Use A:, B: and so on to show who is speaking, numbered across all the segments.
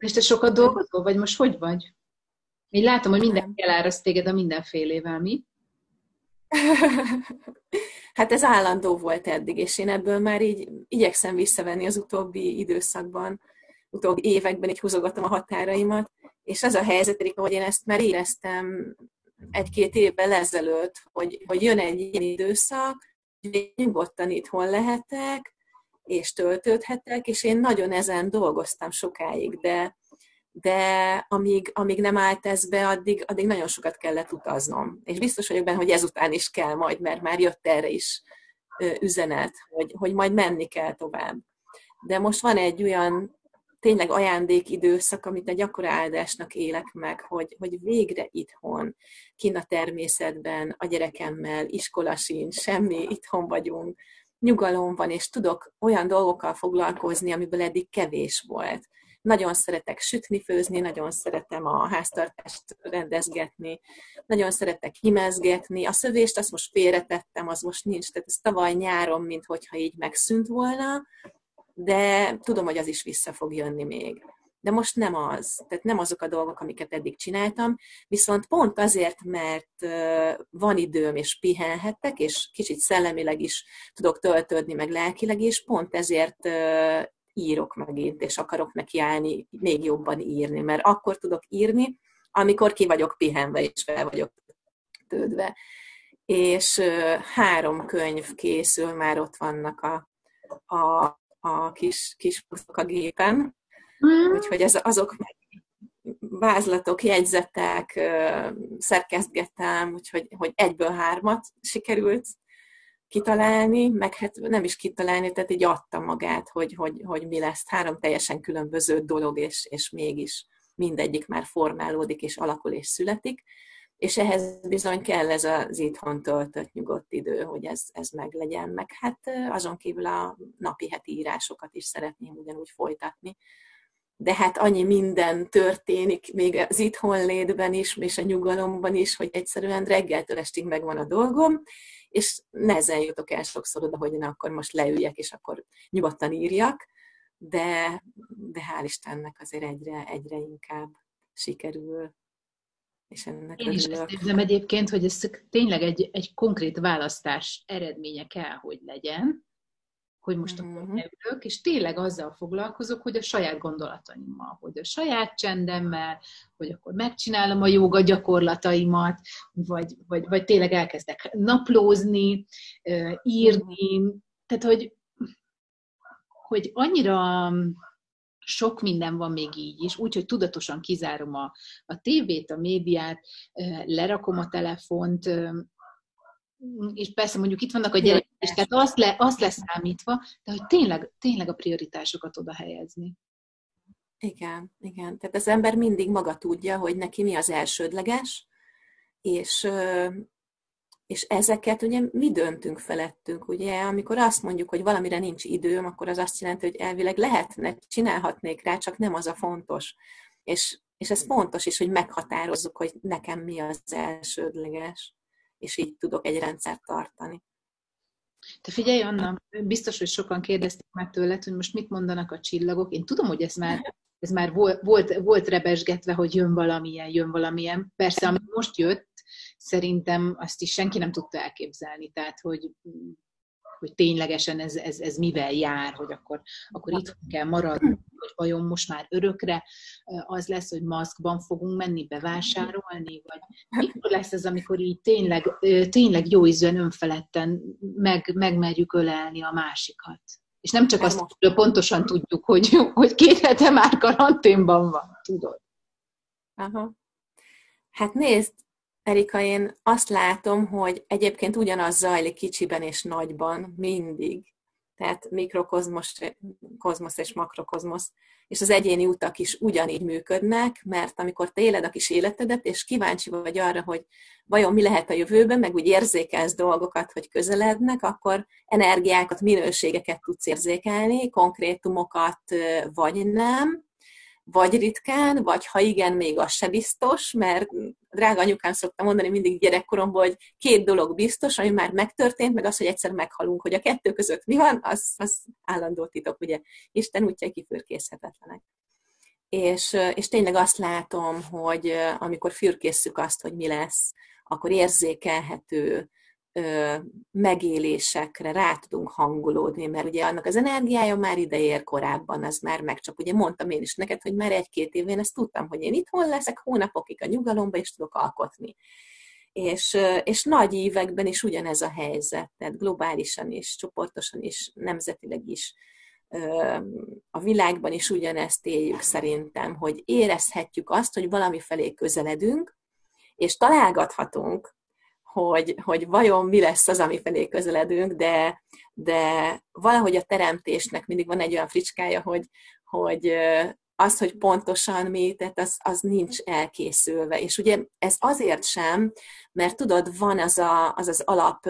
A: És te sokat dolgozol, vagy most hogy vagy? Én látom, hogy mindenki eláraszt téged a mindenfélével, mi?
B: hát ez állandó volt eddig, és én ebből már így igyekszem visszavenni az utóbbi időszakban, utóbbi években, így húzogatom a határaimat, és az a helyzet, Erika, hogy én ezt már éreztem egy-két évvel ezelőtt, hogy, hogy jön egy ilyen időszak, hogy nyugodtan itthon lehetek, és töltődhetek, és én nagyon ezen dolgoztam sokáig, de, de amíg, amíg nem állt ez be, addig, addig nagyon sokat kellett utaznom. És biztos vagyok benne, hogy ezután is kell majd, mert már jött erre is üzenet, hogy, hogy majd menni kell tovább. De most van egy olyan tényleg ajándékidőszak, amit egy akkora áldásnak élek meg, hogy, hogy végre itthon, kin a természetben, a gyerekemmel, iskola sincs, semmi, itthon vagyunk, nyugalom van, és tudok olyan dolgokkal foglalkozni, amiből eddig kevés volt. Nagyon szeretek sütni, főzni, nagyon szeretem a háztartást rendezgetni, nagyon szeretek himezgetni. A szövést azt most félretettem, az most nincs, tehát ez tavaly nyáron, mint hogyha így megszűnt volna, de tudom, hogy az is vissza fog jönni még. De most nem az, tehát nem azok a dolgok, amiket eddig csináltam, viszont pont azért, mert van időm, és pihenhetek, és kicsit szellemileg is tudok töltődni, meg lelkileg is, pont ezért írok megint, és akarok nekiállni még jobban írni, mert akkor tudok írni, amikor ki vagyok pihenve, és fel vagyok tődve. És három könyv készül, már ott vannak a, a a kis, kis a gépen, mm. úgyhogy ez, azok vázlatok, jegyzetek, szerkesztgettem, úgyhogy hogy egyből hármat sikerült kitalálni, meg hát nem is kitalálni, tehát így adta magát, hogy, hogy, hogy mi lesz. Három teljesen különböző dolog, és, és mégis mindegyik már formálódik, és alakul, és születik és ehhez bizony kell ez az itthon töltött nyugodt idő, hogy ez, ez meglegyen, meg hát azon kívül a napi heti írásokat is szeretném ugyanúgy folytatni. De hát annyi minden történik még az itthon létben is, és a nyugalomban is, hogy egyszerűen reggeltől estig megvan a dolgom, és nehezen jutok el sokszor oda, hogy na, akkor most leüljek, és akkor nyugodtan írjak, de, de hál' Istennek azért egyre, egyre inkább sikerül és ennek
A: Én is ezt érzem egyébként, hogy ez tényleg egy, egy konkrét választás eredménye kell, hogy legyen, hogy most mm-hmm. akkor leülök, és tényleg azzal foglalkozok, hogy a saját gondolataimmal, hogy a saját csendemmel, hogy akkor megcsinálom a joga gyakorlataimat, vagy, vagy, vagy tényleg elkezdek naplózni, írni, tehát hogy, hogy annyira sok minden van még így is, úgyhogy tudatosan kizárom a, a tévét, a médiát, lerakom a telefont, és persze mondjuk itt vannak a gyerekek is, tehát azt, le, azt leszámítva, de hogy tényleg, tényleg a prioritásokat oda helyezni.
B: Igen, igen. Tehát az ember mindig maga tudja, hogy neki mi az elsődleges, és és ezeket ugye mi döntünk felettünk, ugye, amikor azt mondjuk, hogy valamire nincs időm, akkor az azt jelenti, hogy elvileg lehetne, csinálhatnék rá, csak nem az a fontos. És, és ez fontos is, hogy meghatározzuk, hogy nekem mi az elsődleges, és így tudok egy rendszert tartani.
A: Te figyelj, Anna, biztos, hogy sokan kérdezték meg tőled, hogy most mit mondanak a csillagok. Én tudom, hogy ez már, ez már volt, volt, volt rebesgetve, hogy jön valamilyen, jön valamilyen. Persze, ami most jött, szerintem azt is senki nem tudta elképzelni, tehát hogy, hogy ténylegesen ez, ez, ez mivel jár, hogy akkor, akkor itt kell maradni, vajon most már örökre az lesz, hogy maszkban fogunk menni bevásárolni, vagy mikor lesz ez, amikor így tényleg, tényleg jó ízűen önfeledten meg, megmerjük ölelni a másikat. És nem csak azt, hogy pontosan tudjuk, hogy, hogy két hete már karanténban van, tudod.
B: Aha. Hát nézd, Erika, én azt látom, hogy egyébként ugyanaz zajlik kicsiben és nagyban, mindig. Tehát mikrokozmos kozmosz és makrokozmosz, és az egyéni utak is ugyanígy működnek, mert amikor te éled a kis életedet, és kíváncsi vagy arra, hogy vajon mi lehet a jövőben, meg úgy érzékelsz dolgokat, hogy közelednek, akkor energiákat, minőségeket tudsz érzékelni, konkrétumokat vagy nem, vagy ritkán, vagy ha igen, még az se biztos, mert drága anyukám szokta mondani mindig gyerekkoromból, hogy két dolog biztos, ami már megtörtént, meg az, hogy egyszer meghalunk, hogy a kettő között mi van, az, az állandó titok, ugye. Isten útjai kifürkészhetetlenek. és, és tényleg azt látom, hogy amikor fürkészük azt, hogy mi lesz, akkor érzékelhető megélésekre rá tudunk hangolódni, mert ugye annak az energiája már ide ér korábban, az már meg csak ugye mondtam én is neked, hogy már egy-két évén ezt tudtam, hogy én itthon leszek hónapokig a nyugalomba, és tudok alkotni. És, és nagy években is ugyanez a helyzet, tehát globálisan is, csoportosan is, nemzetileg is, a világban is ugyanezt éljük szerintem, hogy érezhetjük azt, hogy valami felé közeledünk, és találgathatunk, hogy, hogy vajon mi lesz az, ami felé közeledünk, de, de valahogy a teremtésnek mindig van egy olyan fricskája, hogy, hogy az, hogy pontosan mi, tehát az, az nincs elkészülve. És ugye ez azért sem, mert tudod, van az a, az, az alap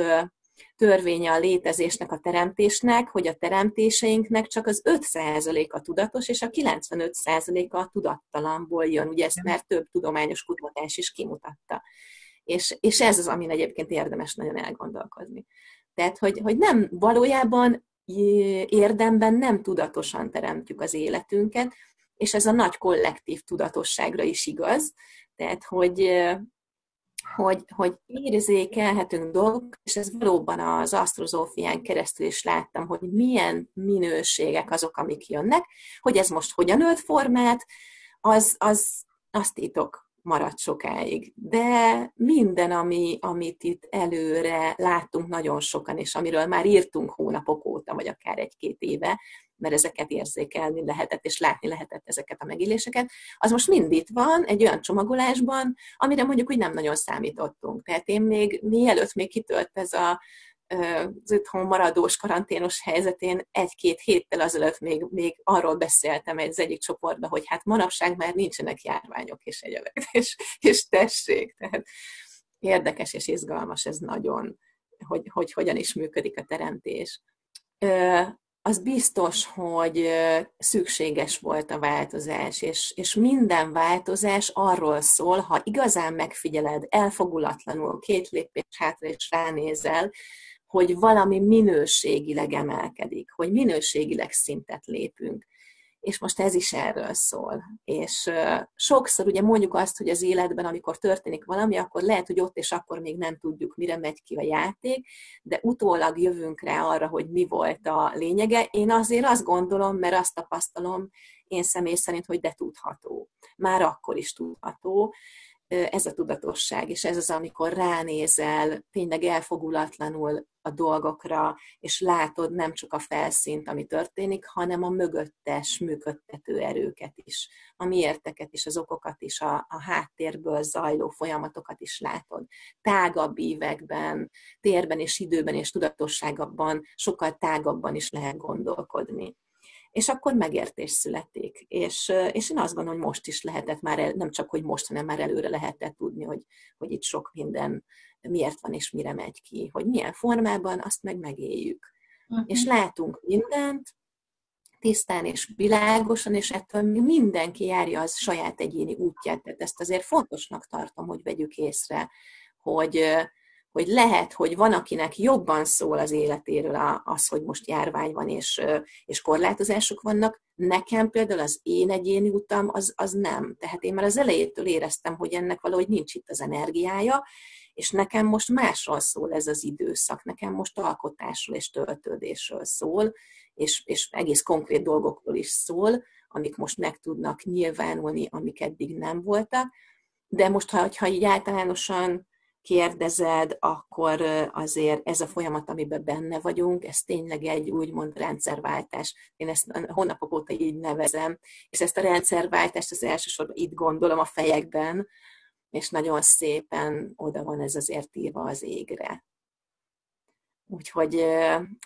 B: törvénye a létezésnek, a teremtésnek, hogy a teremtéseinknek csak az 5%-a tudatos, és a 95%-a tudattalamból jön. Ugye ezt már több tudományos kutatás is kimutatta. És, és ez az, amin egyébként érdemes nagyon elgondolkozni. Tehát, hogy, hogy nem valójában érdemben nem tudatosan teremtjük az életünket, és ez a nagy kollektív tudatosságra is igaz. Tehát, hogy hogy, hogy érzékelhetünk dolgok, és ez valóban az asztrozófián keresztül is láttam, hogy milyen minőségek azok, amik jönnek, hogy ez most hogyan ölt formát, az, az azt titok maradt sokáig. De minden, ami, amit itt előre láttunk nagyon sokan, és amiről már írtunk hónapok óta, vagy akár egy-két éve, mert ezeket érzékelni lehetett, és látni lehetett ezeket a megéléseket, az most mind itt van, egy olyan csomagolásban, amire mondjuk úgy nem nagyon számítottunk. Tehát én még, mielőtt még kitölt ez a az otthon maradós karanténos helyzetén egy-két héttel azelőtt még, még arról beszéltem egy az egyik csoportban, hogy hát manapság már nincsenek járványok és egyebek, és, és tessék. Tehát érdekes és izgalmas ez nagyon, hogy, hogy hogyan is működik a teremtés az biztos, hogy szükséges volt a változás, és, és minden változás arról szól, ha igazán megfigyeled, elfogulatlanul, két lépés hátra és ránézel, hogy valami minőségileg emelkedik, hogy minőségileg szintet lépünk. És most ez is erről szól. És sokszor ugye mondjuk azt, hogy az életben, amikor történik valami, akkor lehet, hogy ott és akkor még nem tudjuk, mire megy ki a játék, de utólag jövünk rá arra, hogy mi volt a lényege. Én azért azt gondolom, mert azt tapasztalom én személy szerint, hogy de tudható. Már akkor is tudható ez a tudatosság, és ez az, amikor ránézel tényleg elfogulatlanul a dolgokra, és látod nem csak a felszínt, ami történik, hanem a mögöttes működtető erőket is, a miérteket is, az okokat is, a, a háttérből zajló folyamatokat is látod. Tágabb években, térben és időben és tudatosságabban, sokkal tágabban is lehet gondolkodni és akkor megértés születik. És, és én azt gondolom, hogy most is lehetett már, el, nem csak, hogy most, hanem már előre lehetett tudni, hogy, hogy itt sok minden miért van és mire megy ki, hogy milyen formában, azt meg megéljük. Uh-huh. És látunk mindent, tisztán és világosan, és ettől mindenki járja az saját egyéni útját. Tehát ezt azért fontosnak tartom, hogy vegyük észre, hogy, hogy lehet, hogy van, akinek jobban szól az életéről az, hogy most járvány van és, és korlátozások vannak. Nekem például az én egyéni utam az, az nem. Tehát én már az elejétől éreztem, hogy ennek valahogy nincs itt az energiája, és nekem most másról szól ez az időszak, nekem most alkotásról és töltődésről szól, és, és egész konkrét dolgokról is szól, amik most meg tudnak nyilvánulni, amik eddig nem voltak. De most, ha, ha így általánosan kérdezed, akkor azért ez a folyamat, amiben benne vagyunk, ez tényleg egy úgymond rendszerváltás. Én ezt hónapok óta így nevezem, és ezt a rendszerváltást az elsősorban itt gondolom a fejekben, és nagyon szépen oda van ez azért írva az égre. Úgyhogy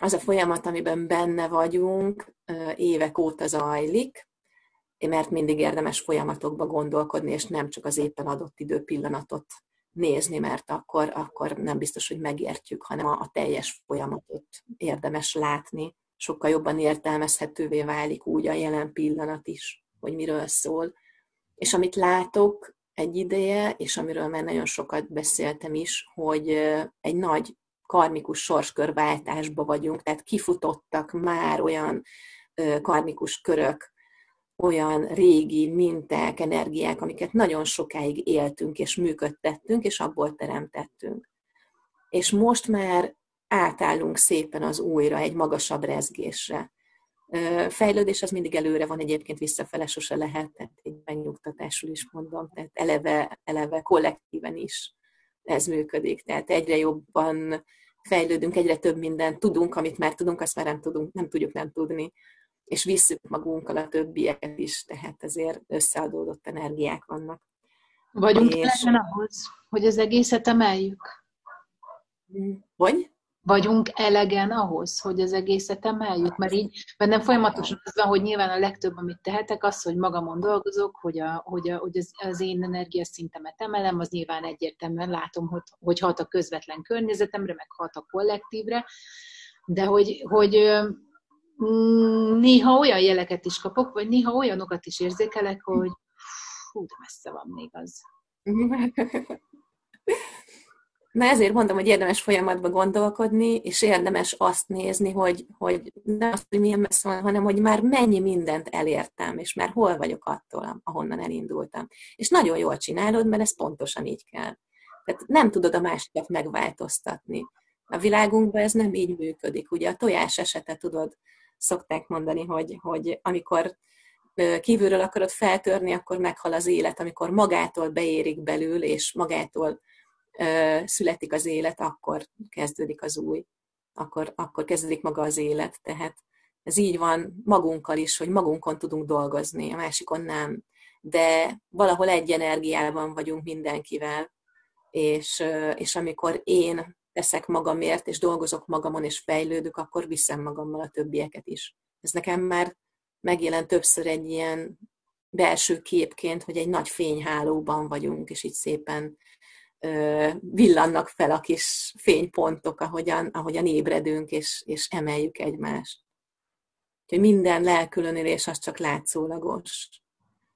B: az a folyamat, amiben benne vagyunk, évek óta zajlik, mert mindig érdemes folyamatokba gondolkodni, és nem csak az éppen adott időpillanatot nézni, mert akkor, akkor nem biztos, hogy megértjük, hanem a, teljes folyamatot érdemes látni. Sokkal jobban értelmezhetővé válik úgy a jelen pillanat is, hogy miről szól. És amit látok egy ideje, és amiről már nagyon sokat beszéltem is, hogy egy nagy karmikus sorskörváltásba vagyunk, tehát kifutottak már olyan karmikus körök, olyan régi minták, energiák, amiket nagyon sokáig éltünk és működtettünk, és abból teremtettünk. És most már átállunk szépen az újra, egy magasabb rezgésre. Fejlődés az mindig előre van, egyébként visszafele sose lehet, tehát egy megnyugtatásul is mondom, tehát eleve, eleve kollektíven is ez működik, tehát egyre jobban fejlődünk, egyre több mindent tudunk, amit már tudunk, azt már nem, tudunk, nem tudjuk nem tudni, és visszük magunkkal a többieket is, tehát ezért összeadódott energiák vannak.
A: Vagyunk és... ahhoz, hogy az egészet emeljük?
B: Hogy?
A: vagyunk elegen ahhoz, hogy az egészet emeljük, mert így bennem folyamatosan az van, hogy nyilván a legtöbb, amit tehetek, az, hogy magamon dolgozok, hogy, a, hogy, a, hogy az, az én energiaszintemet emelem, az nyilván egyértelműen látom, hogy, hogy hat a közvetlen környezetemre, meg hat a kollektívre, de hogy, hogy néha olyan jeleket is kapok, vagy néha olyanokat is érzékelek, hogy hú, de messze van még az.
B: Na ezért mondom, hogy érdemes folyamatban gondolkodni, és érdemes azt nézni, hogy, hogy nem azt, hogy milyen messze van, hanem hogy már mennyi mindent elértem, és már hol vagyok attól, ahonnan elindultam. És nagyon jól csinálod, mert ez pontosan így kell. Tehát nem tudod a másikat megváltoztatni. A világunkban ez nem így működik. Ugye a tojás esete tudod, szokták mondani, hogy, hogy amikor kívülről akarod feltörni, akkor meghal az élet, amikor magától beérik belül, és magától születik az élet, akkor kezdődik az új, akkor, akkor kezdődik maga az élet. Tehát ez így van magunkkal is, hogy magunkon tudunk dolgozni, a másikon nem. De valahol egy energiában vagyunk mindenkivel, és, és amikor én teszek magamért, és dolgozok magamon, és fejlődök, akkor viszem magammal a többieket is. Ez nekem már megjelent többször egy ilyen belső képként, hogy egy nagy fényhálóban vagyunk, és így szépen villannak fel a kis fénypontok, ahogyan, ahogyan ébredünk, és, és emeljük egymást. Úgyhogy minden lelkülönülés az csak látszólagos.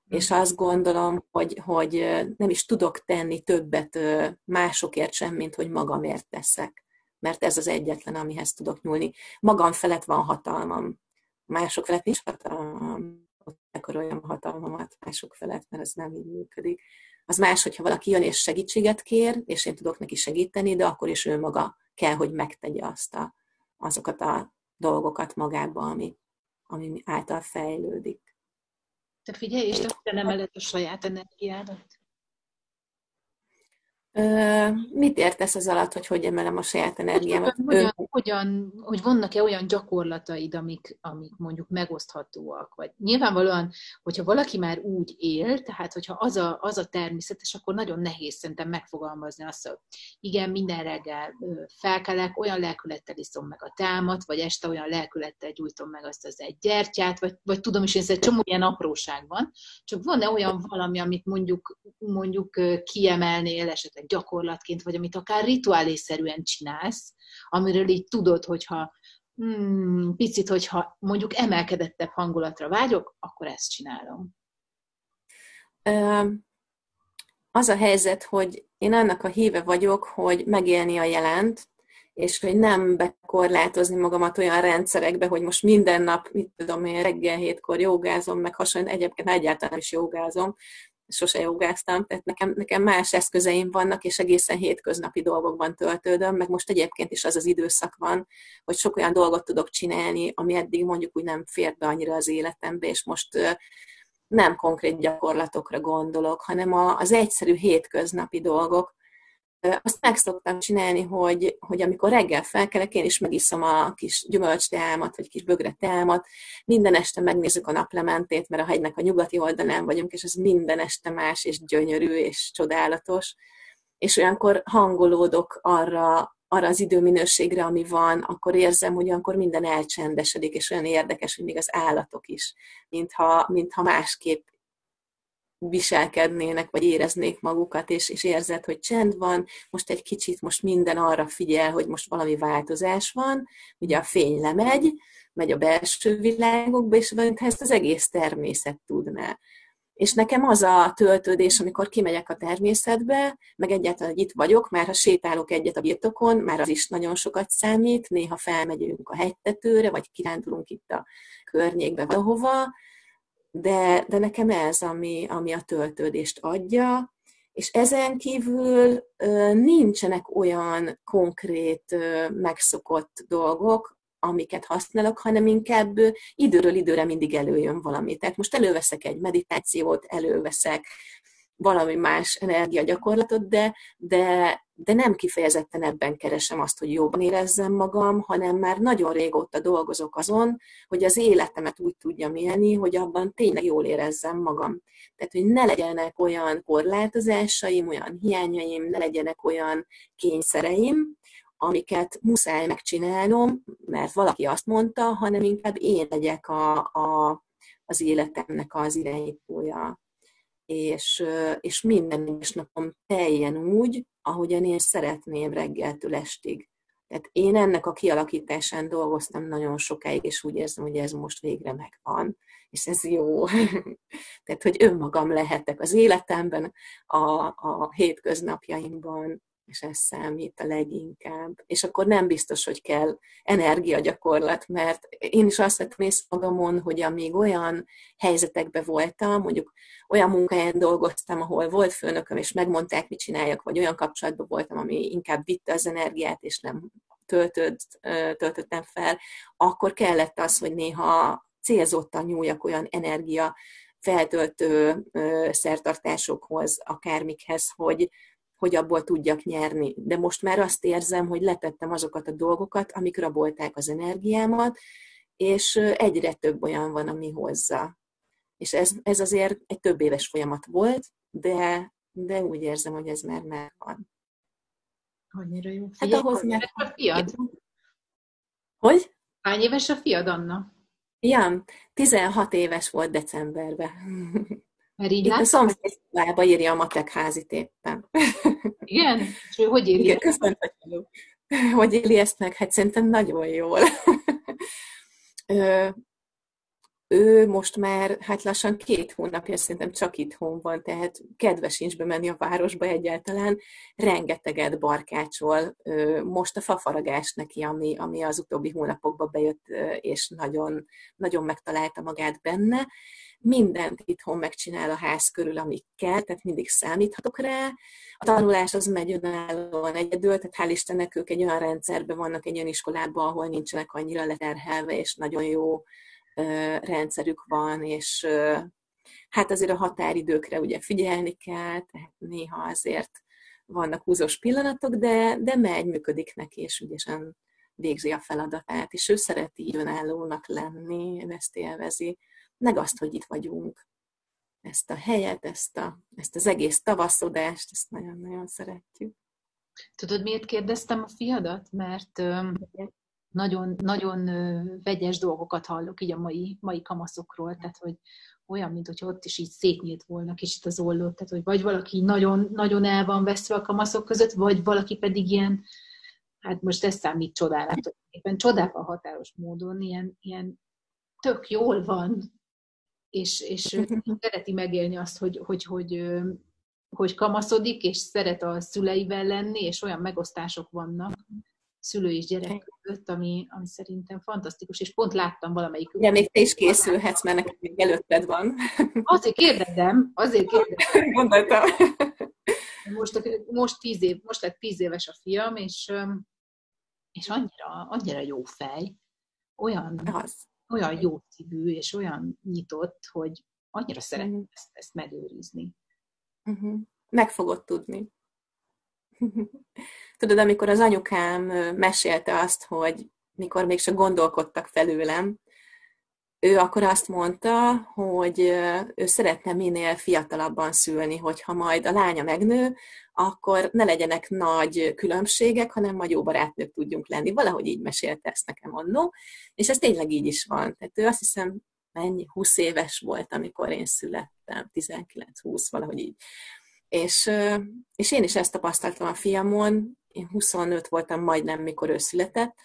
B: És azt gondolom, hogy, hogy nem is tudok tenni többet másokért sem, mint hogy magamért teszek. Mert ez az egyetlen, amihez tudok nyúlni. Magam felett van hatalmam. Mások felett nincs hatalmam. Akkor olyan hatalmamat mások felett, mert ez nem így működik. Az más, hogyha valaki jön és segítséget kér, és én tudok neki segíteni, de akkor is ő maga kell, hogy megtegye azt a, azokat a dolgokat magába, ami, ami által fejlődik.
A: Te figyelj, és te nem emeled a saját energiádat?
B: Mit értesz az alatt, hogy hogy emelem a saját energiámat?
A: Hogyan, hogyan, hogyan, hogy vannak-e olyan gyakorlataid, amik, amik mondjuk megoszthatóak? Vagy nyilvánvalóan, hogyha valaki már úgy él, tehát hogyha az a, az a természetes, akkor nagyon nehéz szerintem megfogalmazni azt, hogy igen, minden reggel felkelek, olyan lelkülettel iszom meg a támat, vagy este olyan lelkülettel gyújtom meg azt az egy gyertyát, vagy, vagy tudom is, hogy ez egy csomó ilyen apróság van, csak van-e olyan valami, amit mondjuk, mondjuk kiemelnél esetleg gyakorlatként, vagy amit akár rituálészerűen csinálsz, amiről így tudod, hogyha hmm, picit, hogyha mondjuk emelkedettebb hangulatra vágyok, akkor ezt csinálom.
B: Az a helyzet, hogy én annak a híve vagyok, hogy megélni a jelent, és hogy nem bekorlátozni magamat olyan rendszerekbe, hogy most minden nap, mit tudom én, reggel hétkor jogázom, meg hasonló, egyébként egyáltalán is jogázom, sose jogáztam, tehát nekem, nekem más eszközeim vannak, és egészen hétköznapi dolgokban töltődöm, meg most egyébként is az az időszak van, hogy sok olyan dolgot tudok csinálni, ami eddig mondjuk úgy nem fért be annyira az életembe, és most nem konkrét gyakorlatokra gondolok, hanem az egyszerű hétköznapi dolgok, azt meg szoktam csinálni, hogy, hogy amikor reggel felkelek, én is megiszom a kis gyümölcsteámat, vagy kis bögre teámat, minden este megnézzük a naplementét, mert a hegynek a nyugati oldalán vagyunk, és ez minden este más, és gyönyörű, és csodálatos. És olyankor hangolódok arra, arra az időminőségre, ami van, akkor érzem, hogy olyankor minden elcsendesedik, és olyan érdekes, hogy még az állatok is, mintha, mintha másképp viselkednének, vagy éreznék magukat, és, és érzed, hogy csend van, most egy kicsit most minden arra figyel, hogy most valami változás van, ugye a fény lemegy, megy a belső világokba, és mintha ezt az egész természet tudná. És nekem az a töltődés, amikor kimegyek a természetbe, meg egyáltalán, itt vagyok, már ha sétálok egyet a birtokon, már az is nagyon sokat számít, néha felmegyünk a hegytetőre, vagy kirándulunk itt a környékbe valahova, de, de nekem ez, ami, ami a töltődést adja, és ezen kívül nincsenek olyan konkrét, megszokott dolgok, amiket használok, hanem inkább időről időre mindig előjön valami. Tehát most előveszek egy meditációt, előveszek valami más energiagyakorlatot, de, de, de nem kifejezetten ebben keresem azt, hogy jobban érezzem magam, hanem már nagyon régóta dolgozok azon, hogy az életemet úgy tudjam élni, hogy abban tényleg jól érezzem magam. Tehát, hogy ne legyenek olyan korlátozásaim, olyan hiányaim, ne legyenek olyan kényszereim, amiket muszáj megcsinálnom, mert valaki azt mondta, hanem inkább én legyek a, a, az életemnek az irányítója. És, és minden egyes napom teljen úgy, ahogyan én szeretném reggeltől estig. Tehát én ennek a kialakításán dolgoztam nagyon sokáig, és úgy érzem, hogy ez most végre megvan, és ez jó. Tehát, hogy önmagam lehetek az életemben, a, a hétköznapjaimban, és ez számít a leginkább. És akkor nem biztos, hogy kell energiagyakorlat, mert én is azt vettem észre magamon, hogy amíg olyan helyzetekben voltam, mondjuk olyan munkáján dolgoztam, ahol volt főnököm, és megmondták, mit csináljak, vagy olyan kapcsolatban voltam, ami inkább vitte az energiát, és nem töltött, töltöttem fel, akkor kellett az, hogy néha célzottan nyúljak olyan energia feltöltő szertartásokhoz, akármikhez, hogy, hogy abból tudjak nyerni. De most már azt érzem, hogy letettem azokat a dolgokat, amik rabolták az energiámat, és egyre több olyan van, ami hozza. És ez, ez azért egy több éves folyamat volt, de, de úgy érzem, hogy ez már megvan.
A: Annyira jó.
B: Hát Figyelj, hát ahhoz
A: meg... a fiad?
B: Hogy?
A: Hány éves a fiad, Anna?
B: Ja, 16 éves volt decemberben.
A: Mert így
B: Itt a szomszédszobába írja a matek házit éppen.
A: Igen? És ő hogy éli?
B: Igen, köszönöm, hogy éli ezt meg? Hát szerintem nagyon jól. ő most már hát lassan két hónapja szerintem csak itthon van, tehát kedves sincs bemenni a városba egyáltalán, rengeteget barkácsol, most a fafaragás neki, ami, ami az utóbbi hónapokban bejött, és nagyon, nagyon megtalálta magát benne, mindent itthon megcsinál a ház körül, amit kell, tehát mindig számíthatok rá. A tanulás az megy önállóan egyedül, tehát hál' Istennek ők egy olyan rendszerben vannak, egy olyan iskolában, ahol nincsenek annyira leterhelve, és nagyon jó rendszerük van, és hát azért a határidőkre ugye figyelni kell, tehát néha azért vannak húzós pillanatok, de, de megy, működik neki, és ügyesen végzi a feladatát, és ő szereti így önállónak lenni, ezt élvezi meg azt, hogy itt vagyunk. Ezt a helyet, ezt, a, ezt az egész tavaszodást, ezt nagyon-nagyon szeretjük.
A: Tudod, miért kérdeztem a fiadat? Mert nagyon, nagyon vegyes dolgokat hallok így a mai, mai kamaszokról, tehát hogy olyan, mint hogy ott is így szétnyílt volna kicsit az ollót, tehát hogy vagy valaki nagyon, nagyon el van veszve a kamaszok között, vagy valaki pedig ilyen, hát most ez számít csodálatos, éppen csodálva határos módon, ilyen, ilyen tök jól van, és, és szereti megélni azt, hogy, hogy, hogy, hogy kamaszodik, és szeret a szüleivel lenni, és olyan megosztások vannak szülő és gyerek között, ami, ami szerintem fantasztikus, és pont láttam valamelyik...
B: Ja, még te is készülhetsz, mert nekem még előtted van.
A: Azért kérdezem, azért kérdezem.
B: Gondoltam.
A: Most, most, tíz év, most lett tíz éves a fiam, és, és annyira, annyira jó fej, olyan, az olyan jó szívű, és olyan nyitott, hogy annyira szeretném uh-huh. ezt, ezt megőrizni.
B: Uh-huh. Meg fogod tudni. Tudod, amikor az anyukám mesélte azt, hogy mikor még csak gondolkodtak felőlem, ő akkor azt mondta, hogy ő szeretne minél fiatalabban szülni, hogyha majd a lánya megnő, akkor ne legyenek nagy különbségek, hanem majd jó barátnők tudjunk lenni. Valahogy így mesélte ezt nekem annó, és ez tényleg így is van. Tehát ő azt hiszem, mennyi, 20 éves volt, amikor én születtem, 19-20, valahogy így. És, és én is ezt tapasztaltam a fiamon, én 25 voltam majdnem, mikor ő született,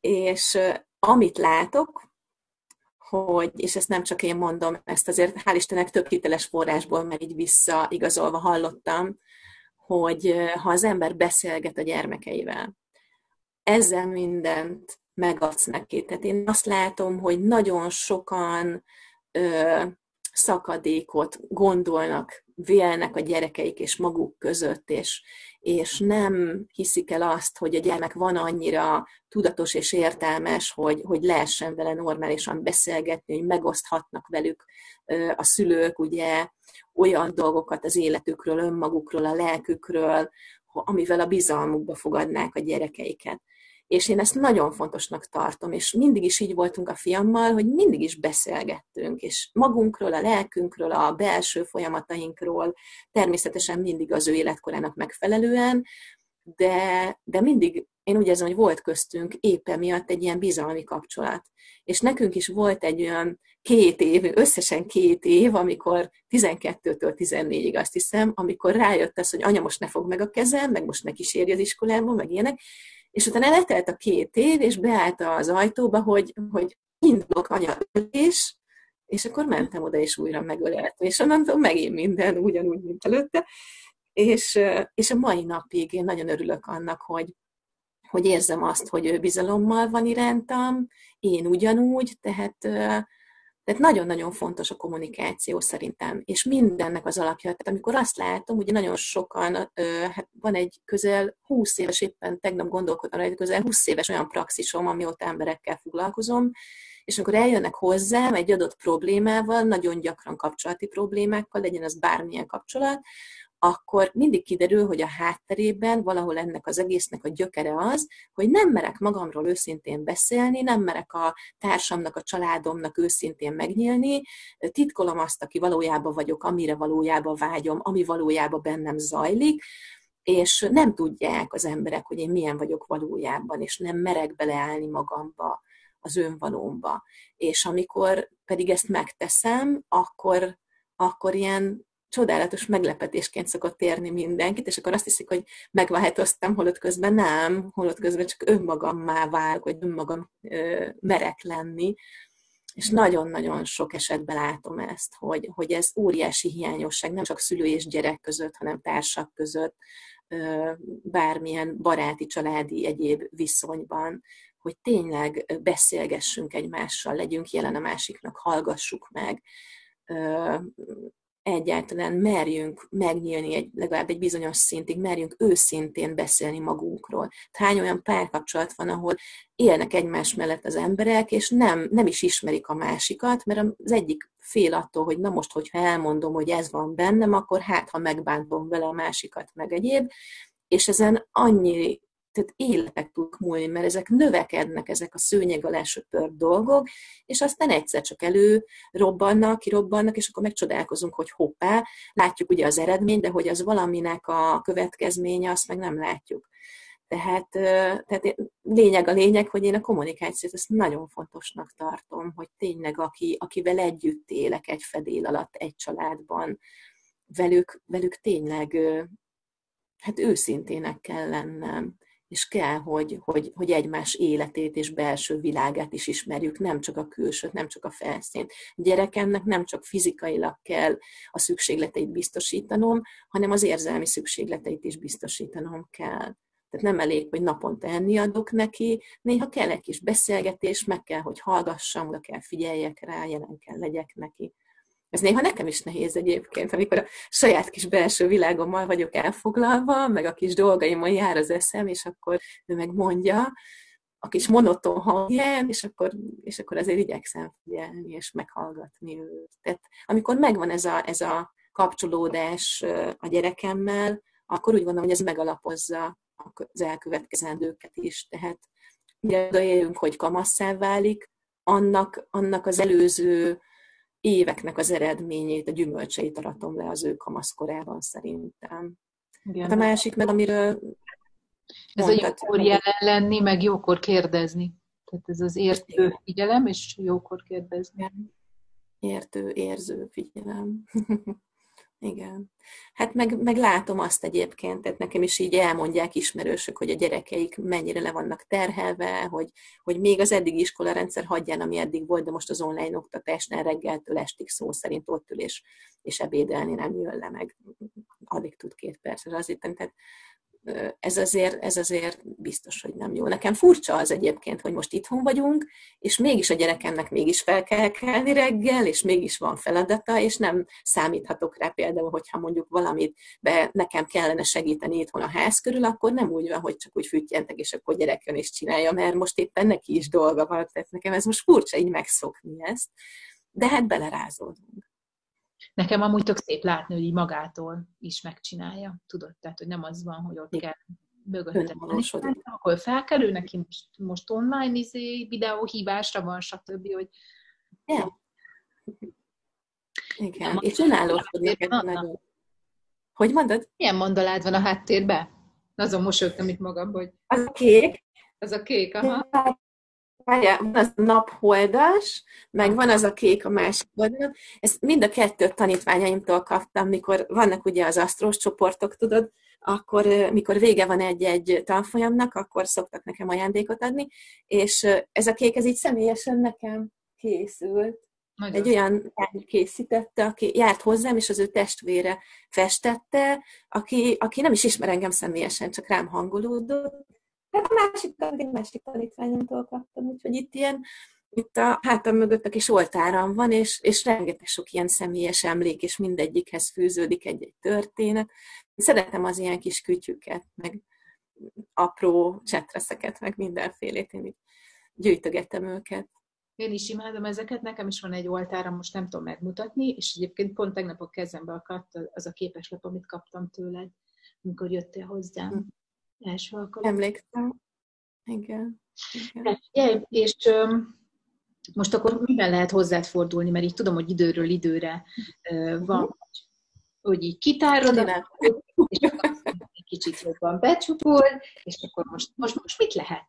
B: és amit látok, hogy, és ezt nem csak én mondom, ezt azért hál' Istennek több hiteles forrásból meg így visszaigazolva hallottam, hogy ha az ember beszélget a gyermekeivel, ezzel mindent megadsz neki. Tehát én azt látom, hogy nagyon sokan ö, szakadékot gondolnak, vélnek a gyerekeik és maguk között, és, és nem hiszik el azt, hogy a gyermek van annyira tudatos és értelmes, hogy, hogy lehessen vele normálisan beszélgetni, hogy megoszthatnak velük a szülők ugye olyan dolgokat az életükről, önmagukról, a lelkükről, amivel a bizalmukba fogadnák a gyerekeiket. És én ezt nagyon fontosnak tartom, és mindig is így voltunk a fiammal, hogy mindig is beszélgettünk, és magunkról, a lelkünkről, a belső folyamatainkról, természetesen mindig az ő életkorának megfelelően, de, de mindig én úgy érzem, hogy volt köztünk éppen miatt egy ilyen bizalmi kapcsolat. És nekünk is volt egy olyan két év, összesen két év, amikor 12-től 14-ig azt hiszem, amikor rájött az, hogy anya most ne fog meg a kezem, meg most ne kísérj az iskolába, meg ilyenek, és utána letelt a két év, és beállt az ajtóba, hogy, hogy indulok anya és és akkor mentem oda, és újra megöleltem, és onnantól megint minden ugyanúgy, mint előtte. És, és a mai napig én nagyon örülök annak, hogy, hogy érzem azt, hogy ő bizalommal van irántam, én ugyanúgy, tehát tehát nagyon-nagyon fontos a kommunikáció szerintem, és mindennek az alapja. Tehát amikor azt látom, ugye nagyon sokan, hát van egy közel 20 éves, éppen tegnap gondolkodtam rajta, közel 20 éves olyan praxisom, amióta emberekkel foglalkozom, és amikor eljönnek hozzám egy adott problémával, nagyon gyakran kapcsolati problémákkal, legyen az bármilyen kapcsolat, akkor mindig kiderül, hogy a hátterében valahol ennek az egésznek a gyökere az, hogy nem merek magamról őszintén beszélni, nem merek a társamnak, a családomnak őszintén megnyílni, titkolom azt, aki valójában vagyok, amire valójában vágyom, ami valójában bennem zajlik, és nem tudják az emberek, hogy én milyen vagyok valójában, és nem merek beleállni magamba, az önvalómba. És amikor pedig ezt megteszem, akkor, akkor ilyen csodálatos meglepetésként szokott érni mindenkit, és akkor azt hiszik, hogy megváltoztam, holott közben nem, holott közben csak önmagammá válok, vagy önmagam ö, merek lenni. És nagyon-nagyon sok esetben látom ezt, hogy, hogy ez óriási hiányosság, nem csak szülő és gyerek között, hanem társak között, bármilyen baráti, családi, egyéb viszonyban, hogy tényleg beszélgessünk egymással, legyünk jelen a másiknak, hallgassuk meg, egyáltalán merjünk megnyílni egy, legalább egy bizonyos szintig, merjünk őszintén beszélni magunkról. Hány olyan párkapcsolat van, ahol élnek egymás mellett az emberek, és nem, nem is ismerik a másikat, mert az egyik fél attól, hogy na most, hogyha elmondom, hogy ez van bennem, akkor hát, ha megbántom vele a másikat, meg egyéb, és ezen annyi tehát életek tudnak múlni, mert ezek növekednek, ezek a szőnyeg alá söpört dolgok, és aztán egyszer csak elő robbannak, kirobbannak, és akkor megcsodálkozunk, hogy hoppá, látjuk ugye az eredményt, de hogy az valaminek a következménye, azt meg nem látjuk. Tehát, tehát lényeg a lényeg, hogy én a kommunikációt ezt nagyon fontosnak tartom, hogy tényleg aki, akivel együtt élek egy fedél alatt, egy családban, velük, velük tényleg hát őszintének kell lennem és kell, hogy, hogy, hogy egymás életét és belső világát is ismerjük, nem csak a külsőt, nem csak a felszínt. A gyerekemnek nem csak fizikailag kell a szükségleteit biztosítanom, hanem az érzelmi szükségleteit is biztosítanom kell. Tehát nem elég, hogy naponta enni adok neki, néha kell egy kis beszélgetés, meg kell, hogy hallgassam, oda kell figyeljek rá, jelen kell legyek neki. Ez néha nekem is nehéz egyébként, amikor a saját kis belső világommal vagyok elfoglalva, meg a kis dolgaimon jár az eszem, és akkor ő meg mondja, a kis monoton hangján, és akkor, és akkor azért igyekszem figyelni, és meghallgatni őt. Tehát amikor megvan ez a, ez a kapcsolódás a gyerekemmel, akkor úgy gondolom, hogy ez megalapozza az elkövetkezendőket is. Tehát mire odaérünk, hogy kamasszá válik, annak, annak az előző éveknek az eredményét, a gyümölcseit aratom le az ő kamaszkorában szerintem. Igen. Hát a másik meg, amiről
A: ez mondtad, a jókor jelen lenni, meg jókor kérdezni. Tehát ez az értő figyelem, és jókor kérdezni.
B: Értő, érző figyelem. Igen. Hát meg, meg látom azt egyébként, tehát nekem is így elmondják ismerősök, hogy a gyerekeik mennyire le vannak terhelve, hogy, hogy még az eddigi iskolarendszer hagyján, ami eddig volt, de most az online oktatásnál reggeltől estig szó szerint ott ül és, és ebédelni nem jön le, meg addig tud két percre az itt. Tehát ez azért, ez azért biztos, hogy nem jó. Nekem furcsa az egyébként, hogy most itthon vagyunk, és mégis a gyerekemnek mégis fel kell kelni reggel, és mégis van feladata, és nem számíthatok rá például, hogyha mondjuk valamit be nekem kellene segíteni itthon a ház körül, akkor nem úgy van, hogy csak úgy füttyentek, és akkor gyerek jön és csinálja, mert most éppen neki is dolga van, tehát nekem ez most furcsa így megszokni ezt, de hát belerázódunk.
A: Nekem amúgy tök szép látni, hogy így magától is megcsinálja, tudod? Tehát, hogy nem az van, hogy ott kell mögötte. Akkor felkelő neki most, most online izé, videóhívásra van, stb. Hogy...
B: Ja. Igen, és önállósodik nagyon. Hogy mondod?
A: Milyen mondalád van a háttérben? Azon mosolyogtam itt magam, hogy...
B: Az a kék.
A: Az a kék, aha.
B: Várjál, van az napholdas, meg van az a kék a másik oldalon. Ezt mind a kettőt tanítványaimtól kaptam, mikor vannak ugye az asztrós csoportok, tudod, akkor mikor vége van egy-egy tanfolyamnak, akkor szoktak nekem ajándékot adni, és ez a kék, ez így személyesen nekem készült. Nagyon. Egy olyan lány készítette, aki járt hozzám, és az ő testvére festette, aki, aki nem is ismer engem személyesen, csak rám hangolódott, Hát a másik, egy másik tanítványomtól kaptam, úgyhogy itt ilyen, itt a hátam mögött a kis oltáram van, és, és rengeteg sok ilyen személyes emlék, és mindegyikhez fűződik egy-egy történet. Szeretem az ilyen kis kütyüket, meg apró csetreszeket, meg mindenfélét, én így gyűjtögetem őket.
A: Én is imádom ezeket, nekem is van egy oltára, most nem tudom megmutatni, és egyébként pont tegnap a kezembe akadt az a képeslap, amit kaptam tőled, amikor jöttél hozzám. Első alkalom.
B: Emlékszem. Igen.
A: Igen. Ja, és um, most akkor miben lehet hozzád fordulni, mert így tudom, hogy időről időre uh, van, uh-huh. hogy így kitárod, és egy kicsit jobban becsukol, és akkor most, most, most mit lehet?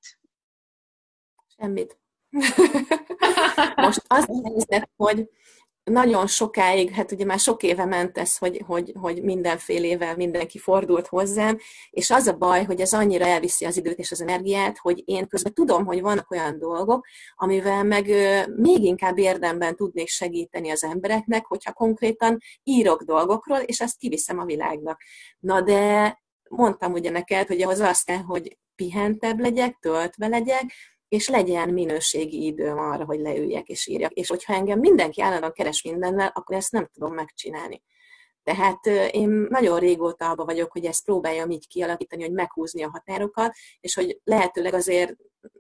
B: Semmit. most az a helyzet, hogy nagyon sokáig, hát ugye már sok éve ment ez, hogy, hogy, hogy mindenfélével mindenki fordult hozzám, és az a baj, hogy ez annyira elviszi az időt és az energiát, hogy én közben tudom, hogy vannak olyan dolgok, amivel meg még inkább érdemben tudnék segíteni az embereknek, hogyha konkrétan írok dolgokról, és azt kiviszem a világnak. Na de mondtam ugye neked, hogy ahhoz azt kell, hogy pihentebb legyek, töltve legyek, és legyen minőségi időm arra, hogy leüljek és írjak. És hogyha engem mindenki állandóan keres mindennel, akkor ezt nem tudom megcsinálni. Tehát én nagyon régóta abban vagyok, hogy ezt próbáljam így kialakítani, hogy meghúzni a határokat, és hogy lehetőleg azért,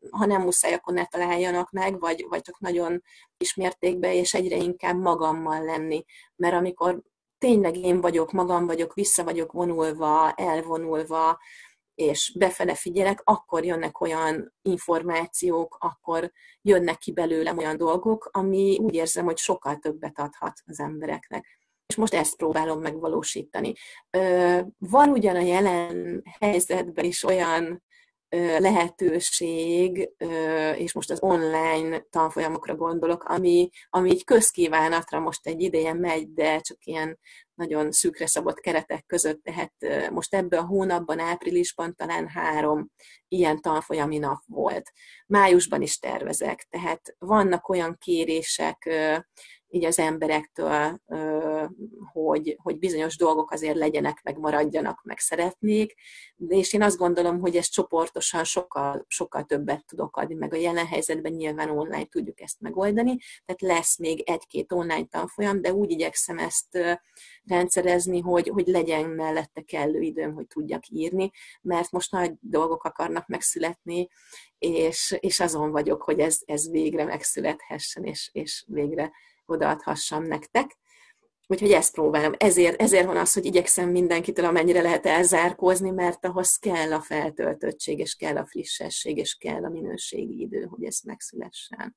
B: ha nem muszáj, akkor ne találjanak meg, vagy, vagy csak nagyon kis mértékben, és egyre inkább magammal lenni. Mert amikor tényleg én vagyok, magam vagyok, vissza vagyok vonulva, elvonulva, és befele figyelek, akkor jönnek olyan információk, akkor jönnek ki belőlem olyan dolgok, ami úgy érzem, hogy sokkal többet adhat az embereknek. És most ezt próbálom megvalósítani. Van ugyan a jelen helyzetben is olyan lehetőség, és most az online tanfolyamokra gondolok, ami, ami így közkívánatra most egy ideje megy, de csak ilyen nagyon szűkre szabott keretek között, tehát most ebben a hónapban, áprilisban talán három ilyen tanfolyami nap volt. Májusban is tervezek, tehát vannak olyan kérések, így az emberektől, hogy, hogy bizonyos dolgok azért legyenek, meg maradjanak, meg szeretnék, de és én azt gondolom, hogy ezt csoportosan sokkal, sokkal többet tudok adni, meg a jelen helyzetben nyilván online tudjuk ezt megoldani, tehát lesz még egy-két online tanfolyam, de úgy igyekszem ezt rendszerezni, hogy, hogy legyen mellette kellő időm, hogy tudjak írni, mert most nagy dolgok akarnak megszületni, és, és azon vagyok, hogy ez, ez végre megszülethessen, és, és végre odaadhassam nektek. Úgyhogy ezt próbálom. Ezért, ezért van az, hogy igyekszem mindenkitől, amennyire lehet elzárkózni, mert ahhoz kell a feltöltöttség, és kell a frissesség, és kell a minőségi idő, hogy ez megszülessen.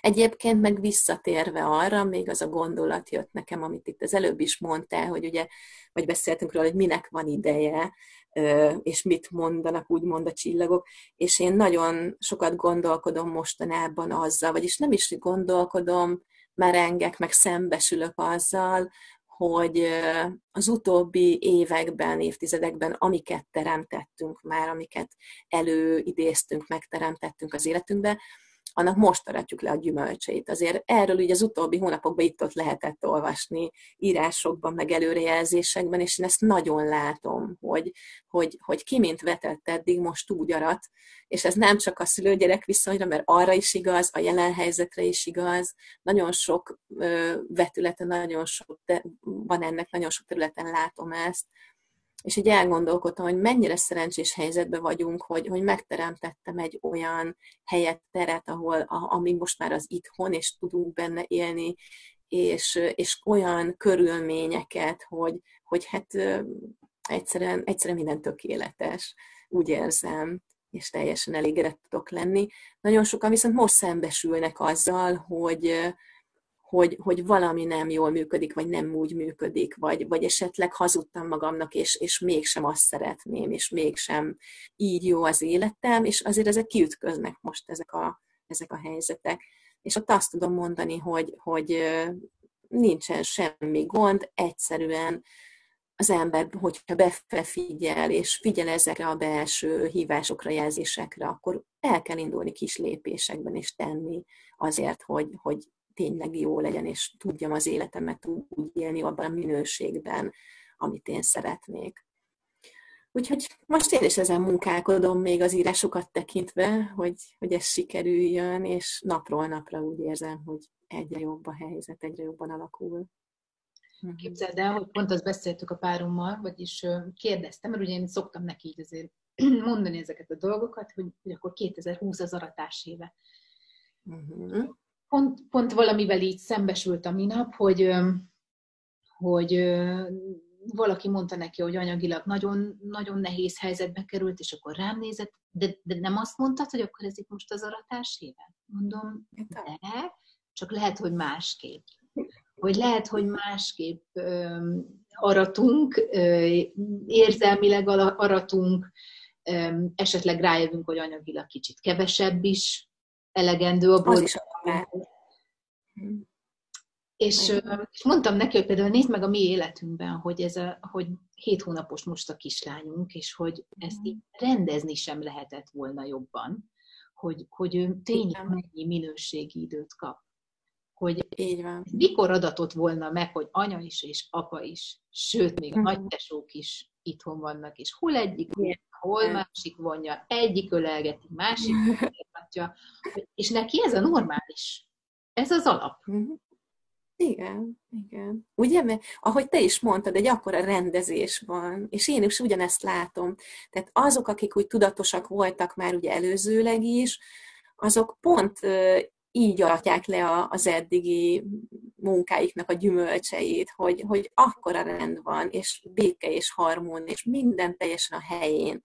B: Egyébként meg visszatérve arra, még az a gondolat jött nekem, amit itt az előbb is mondtál, hogy ugye, vagy beszéltünk róla, hogy minek van ideje, és mit mondanak úgymond a csillagok, és én nagyon sokat gondolkodom mostanában azzal, vagyis nem is gondolkodom, merengek, meg szembesülök azzal, hogy az utóbbi években, évtizedekben, amiket teremtettünk már, amiket előidéztünk, megteremtettünk az életünkbe, annak most aratjuk le a gyümölcseit. Azért erről ugye az utóbbi hónapokban itt-ott lehetett olvasni írásokban, meg előrejelzésekben, és én ezt nagyon látom, hogy, hogy, hogy ki mint vetett eddig, most úgy arat, és ez nem csak a szülő-gyerek viszonyra, mert arra is igaz, a jelen helyzetre is igaz, nagyon sok vetülete, nagyon sok, van ennek, nagyon sok területen látom ezt, és így elgondolkodtam, hogy mennyire szerencsés helyzetben vagyunk, hogy, hogy megteremtettem egy olyan helyet, teret, ahol, a, ami most már az itthon, és tudunk benne élni, és, és olyan körülményeket, hogy, hogy hát egyszerűen, egyszerűen minden tökéletes, úgy érzem, és teljesen elégedett tudok lenni. Nagyon sokan viszont most szembesülnek azzal, hogy, hogy, hogy valami nem jól működik, vagy nem úgy működik, vagy, vagy esetleg hazudtam magamnak, és, és mégsem azt szeretném, és mégsem így jó az életem, és azért ezek kiütköznek most ezek a, ezek a helyzetek. És ott azt tudom mondani, hogy, hogy nincsen semmi gond, egyszerűen az ember, hogyha befigyel, és figyel ezekre a belső hívásokra, jelzésekre, akkor el kell indulni kis lépésekben, és tenni azért, hogy, hogy tényleg jó legyen, és tudjam az életemet úgy élni abban a minőségben, amit én szeretnék. Úgyhogy most én is ezen munkálkodom még az írásokat tekintve, hogy, hogy ez sikerüljön, és napról napra úgy érzem, hogy egyre jobb a helyzet, egyre jobban alakul.
A: Mhm. Képzeld el, hogy pont azt beszéltük a párommal, vagyis kérdeztem, mert ugye én szoktam neki így azért mondani ezeket a dolgokat, hogy, hogy akkor 2020 az aratás éve. Uh-huh pont, pont valamivel így szembesült a minap, hogy, hogy valaki mondta neki, hogy anyagilag nagyon, nagyon nehéz helyzetbe került, és akkor rám nézett, de, de nem azt mondtad, hogy akkor ez itt most az aratás éve? Mondom, de, csak lehet, hogy másképp. Hogy lehet, hogy másképp ö, aratunk, ö, érzelmileg aratunk, esetleg rájövünk, hogy anyagilag kicsit kevesebb is elegendő a boldog. is és, és mondtam neki, hogy például nézd meg a mi életünkben, hogy, ez a, hogy hét hónapos most a kislányunk, és hogy ezt így rendezni sem lehetett volna jobban, hogy, hogy ő tényleg mennyi minőségi időt kap. Hogy
B: így van.
A: mikor adatott volna meg, hogy anya is és apa is, sőt, még a mhm. nagytesók is itthon vannak, és hol egyik, hol másik vonja, egyik ölelgeti, másik ölelgetja, és neki ez a normális ez az alap.
B: Mhm. Igen, igen. Ugye, mert ahogy te is mondtad, egy akkora rendezés van, és én is ugyanezt látom. Tehát azok, akik úgy tudatosak voltak már ugye előzőleg is, azok pont így aratják le az eddigi munkáiknak a gyümölcseit, hogy, hogy akkora rend van, és béke és harmónia, és minden teljesen a helyén.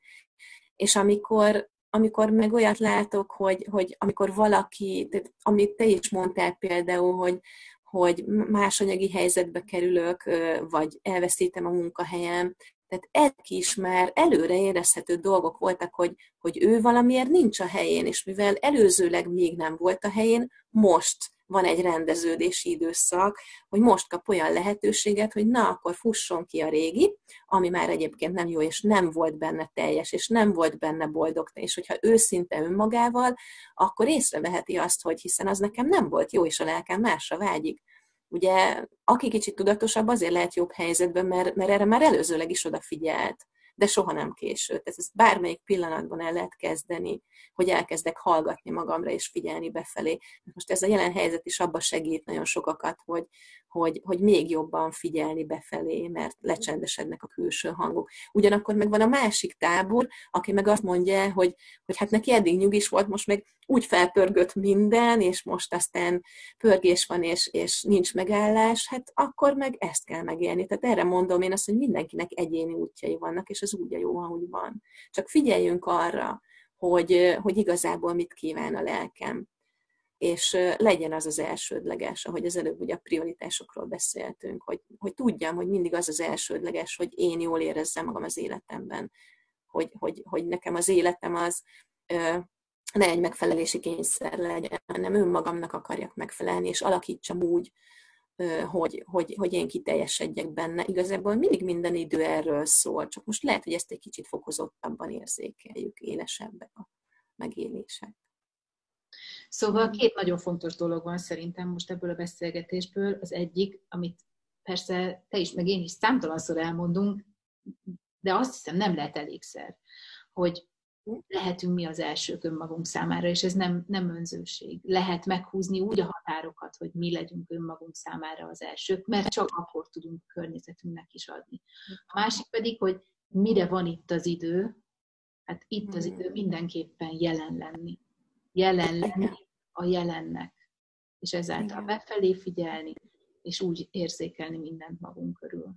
B: És amikor amikor meg olyat látok, hogy, hogy amikor valaki, tehát amit te is mondtál például, hogy, hogy más anyagi helyzetbe kerülök, vagy elveszítem a munkahelyem, tehát ezek is már előre érezhető dolgok voltak, hogy, hogy ő valamiért nincs a helyén, és mivel előzőleg még nem volt a helyén, most van egy rendeződési időszak, hogy most kap olyan lehetőséget, hogy na, akkor fusson ki a régi, ami már egyébként nem jó, és nem volt benne teljes, és nem volt benne boldog, és hogyha őszinte önmagával, akkor észreveheti azt, hogy hiszen az nekem nem volt jó, és a lelkem másra vágyik. Ugye, aki kicsit tudatosabb, azért lehet jobb helyzetben, mert, mert erre már előzőleg is odafigyelt de soha nem késő. Tehát ezt bármelyik pillanatban el lehet kezdeni, hogy elkezdek hallgatni magamra és figyelni befelé. Most ez a jelen helyzet is abba segít nagyon sokakat, hogy, hogy, hogy még jobban figyelni befelé, mert lecsendesednek a külső hangok. Ugyanakkor meg van a másik tábor, aki meg azt mondja, hogy, hogy hát neki eddig nyugis volt, most meg úgy felpörgött minden, és most aztán pörgés van, és, és nincs megállás, hát akkor meg ezt kell megélni. Tehát erre mondom én azt, hogy mindenkinek egyéni útjai vannak, és az úgy a jó, ahogy van. Csak figyeljünk arra, hogy, hogy igazából mit kíván a lelkem és legyen az az elsődleges, ahogy az előbb ugye a prioritásokról beszéltünk, hogy, hogy tudjam, hogy mindig az az elsődleges, hogy én jól érezzem magam az életemben, hogy, hogy, hogy nekem az életem az ne egy megfelelési kényszer legyen, hanem önmagamnak akarjak megfelelni, és alakítsam úgy, hogy, hogy, hogy én kiteljesedjek benne. Igazából mindig minden idő erről szól, csak most lehet, hogy ezt egy kicsit fokozottabban érzékeljük, élesebbek a megélések.
A: Szóval két nagyon fontos dolog van szerintem most ebből a beszélgetésből. Az egyik, amit persze te is, meg én is számtalanszor elmondunk, de azt hiszem nem lehet elégszer, hogy lehetünk mi az elsők önmagunk számára, és ez nem, nem önzőség. Lehet meghúzni úgy a határokat, hogy mi legyünk önmagunk számára az elsők, mert csak akkor tudunk a környezetünknek is adni. A másik pedig, hogy mire van itt az idő, hát itt az idő mindenképpen jelen lenni. Jelen lenni a jelennek, és ezáltal befelé figyelni, és úgy érzékelni mindent magunk körül.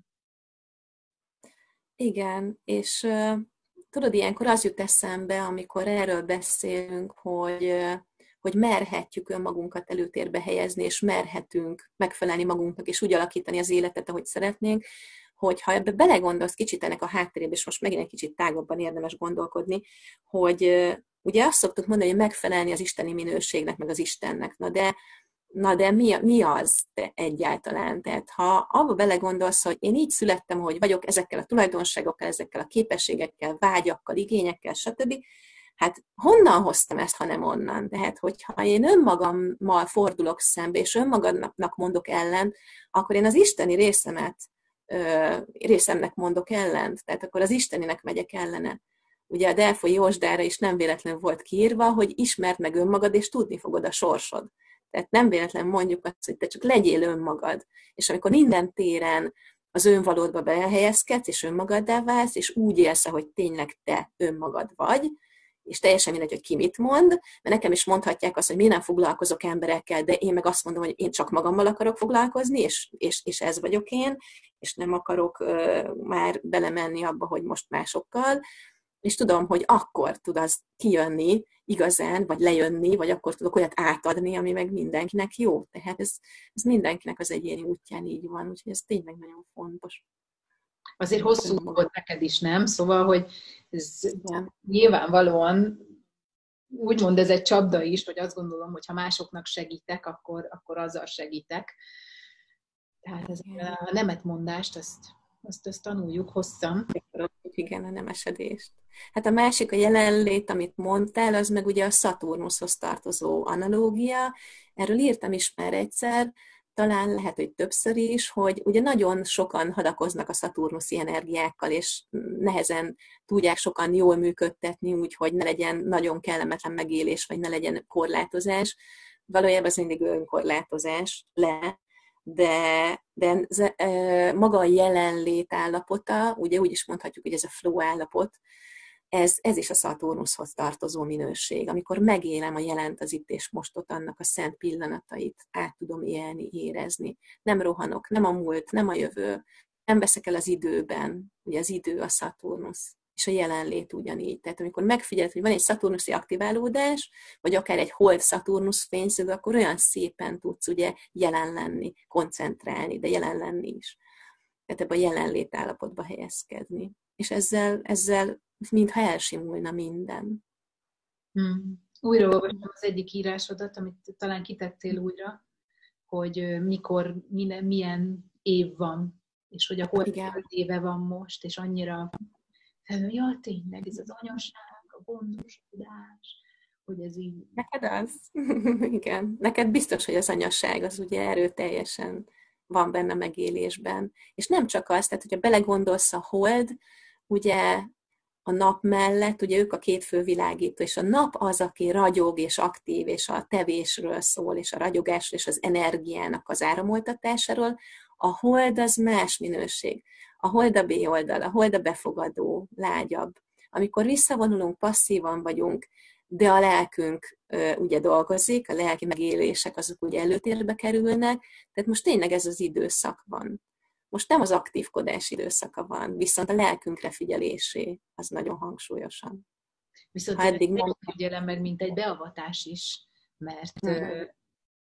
B: Igen, és tudod, ilyenkor az jut eszembe, amikor erről beszélünk, hogy, hogy merhetjük önmagunkat előtérbe helyezni, és merhetünk megfelelni magunknak, és úgy alakítani az életet, ahogy szeretnénk, hogy ha ebbe belegondolsz kicsit ennek a hátterébe, és most megint egy kicsit tágabban érdemes gondolkodni, hogy ugye azt szoktuk mondani, hogy megfelelni az isteni minőségnek, meg az Istennek. Na de na de mi, mi az egyáltalán? Tehát ha abba belegondolsz, hogy én így születtem, hogy vagyok ezekkel a tulajdonságokkal, ezekkel a képességekkel, vágyakkal, igényekkel, stb., hát honnan hoztam ezt, ha nem onnan? Tehát, hogyha én önmagammal fordulok szembe, és önmagamnak mondok ellen, akkor én az isteni részemet, részemnek mondok ellent, tehát akkor az isteninek megyek ellene. Ugye a Delfoi Jósdára is nem véletlen volt kiírva, hogy ismerd meg önmagad, és tudni fogod a sorsod. Tehát nem véletlen mondjuk azt, hogy te csak legyél önmagad. És amikor minden téren az önvalódba behelyezkedsz, és önmagaddá válsz, és úgy élsz, hogy tényleg te önmagad vagy, és teljesen mindegy, hogy ki mit mond, mert nekem is mondhatják azt, hogy mi nem foglalkozok emberekkel, de én meg azt mondom, hogy én csak magammal akarok foglalkozni, és, és, és ez vagyok én, és nem akarok uh, már belemenni abba, hogy most másokkal, és tudom, hogy akkor tud az kijönni igazán, vagy lejönni, vagy akkor tudok olyat átadni, ami meg mindenkinek jó. Tehát ez, ez mindenkinek az egyéni útján így van, úgyhogy ez tényleg nagyon fontos.
A: Azért hosszú volt neked is, nem? Szóval, hogy ez Igen. nyilvánvalóan úgymond ez egy csapda is, hogy azt gondolom, hogy ha másoknak segítek, akkor, akkor azzal segítek. Tehát ez a nemetmondást, azt, azt, azt tanuljuk hosszan.
B: Igen, a nemesedést. Hát a másik, a jelenlét, amit mondtál, az meg ugye a Szaturnuszhoz tartozó analógia. Erről írtam is már egyszer, talán lehet, hogy többször is, hogy ugye nagyon sokan hadakoznak a szaturnuszi energiákkal, és nehezen tudják sokan jól működtetni, úgyhogy ne legyen nagyon kellemetlen megélés, vagy ne legyen korlátozás. Valójában ez mindig önkorlátozás le, de, de maga a jelenlét állapota, ugye úgy is mondhatjuk, hogy ez a flow állapot, ez, ez is a Szaturnuszhoz tartozó minőség, amikor megélem a jelent az itt és mostot, annak a szent pillanatait, át tudom élni, érezni. Nem rohanok, nem a múlt, nem a jövő, nem veszek el az időben, ugye az idő a Szaturnusz, és a jelenlét ugyanígy. Tehát amikor megfigyeled, hogy van egy szaturnuszi aktiválódás, vagy akár egy hold Szaturnusz fényszög, akkor olyan szépen tudsz ugye jelen lenni, koncentrálni, de jelen lenni is. Tehát ebbe a jelenlét állapotba helyezkedni. És ezzel, ezzel mintha elsimulna minden.
A: Hmm. Újra olvastam az egyik írásodat, amit talán kitettél újra, hogy mikor, milyen év van, és hogy a hold éve van most, és annyira ja, tényleg, ez az anyaság, a gondoskodás, hogy ez így...
B: Neked az? Igen. Neked biztos, hogy az anyasság az ugye erőteljesen van benne megélésben. És nem csak az, tehát hogyha belegondolsz a hold, ugye a nap mellett, ugye ők a két fő világító, és a nap az, aki ragyog és aktív, és a tevésről szól, és a ragyogásról, és az energiának az áramoltatásáról, a hold az más minőség. A hold a B oldal, a hold a befogadó, lágyabb. Amikor visszavonulunk, passzívan vagyunk, de a lelkünk ugye dolgozik, a lelki megélések azok ugye előtérbe kerülnek, tehát most tényleg ez az időszak van. Most nem az aktívkodás időszaka van, viszont a lelkünkre figyelésé az nagyon hangsúlyosan.
A: Viszont ha eddig nem figyelem meg, mint egy beavatás is, mert, uh-huh.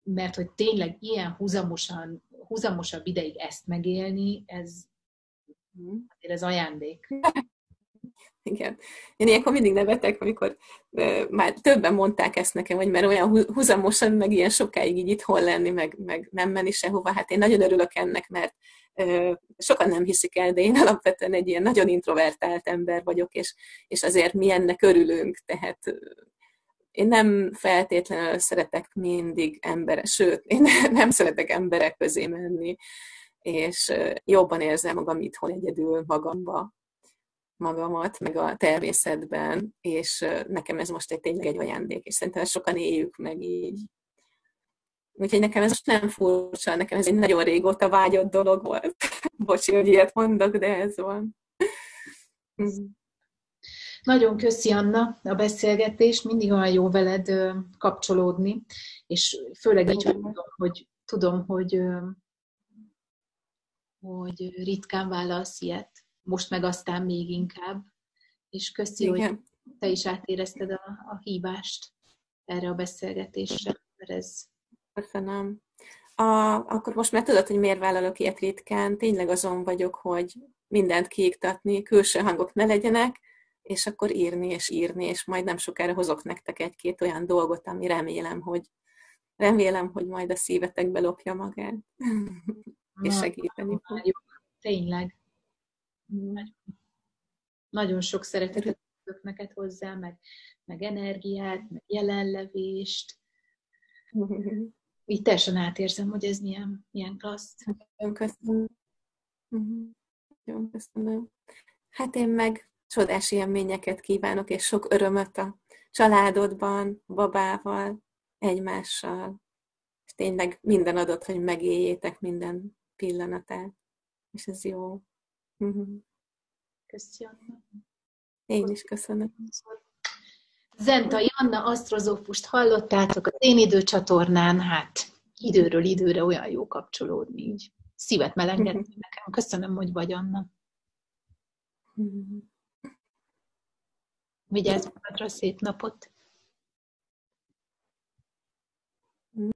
A: mert hogy tényleg ilyen húzamosan, húzamosabb ideig ezt megélni, ez, uh-huh. ez ajándék.
B: Igen. Én ilyenkor mindig nevetek, amikor uh, már többen mondták ezt nekem, hogy mert olyan húzamosan, meg ilyen sokáig így itthon lenni, meg, meg nem menni sehova. Hát én nagyon örülök ennek, mert uh, sokan nem hiszik el, de én alapvetően egy ilyen nagyon introvertált ember vagyok, és, és azért mi ennek örülünk, tehát én nem feltétlenül szeretek mindig emberek, sőt, én nem szeretek emberek közé menni, és jobban érzem magam itthon egyedül magamba, magamat, meg a természetben, és nekem ez most egy tényleg egy ajándék, és szerintem sokan éljük meg így. Úgyhogy nekem ez most nem furcsa, nekem ez egy nagyon régóta vágyott dolog volt. Bocsi, hogy ilyet mondok, de ez van.
A: Nagyon köszi, Anna, a beszélgetést, mindig olyan jó veled kapcsolódni, és főleg így, hogy tudom, hogy, tudom, hogy, hogy ritkán válasz ilyet, most meg aztán még inkább, és köszi, Igen. hogy te is átérezted a, a hívást erre a beszélgetésre, mert ez...
B: Köszönöm. A, akkor most már tudod, hogy miért vállalok ilyet ritkán. Tényleg azon vagyok, hogy mindent kiiktatni, külső hangok ne legyenek, és akkor írni és írni, és majd nem sokára hozok nektek egy-két olyan dolgot, ami remélem, hogy remélem, hogy majd a szívetekbe lopja magát, és segíteni fog.
A: Tényleg. Nagyon sok szeretetet adok neked hozzá, meg, meg energiát, meg jelenlevést. Így teljesen átérzem, hogy ez milyen, milyen klassz.
B: Nagyon köszönöm. Nagyon köszönöm. Hát én meg csodás élményeket kívánok, és sok örömöt a családodban, babával, egymással. És tényleg minden adott, hogy megéljétek minden pillanatát. És ez jó.
A: Köszönöm.
B: Én is köszönöm.
A: Zenta Janna asztrozófust hallottátok az én időcsatornán, hát időről időre olyan jó kapcsolódni így. Szívet melengedni nekem. Köszönöm, hogy vagy, Anna. Vigyázz magadra, szép napot!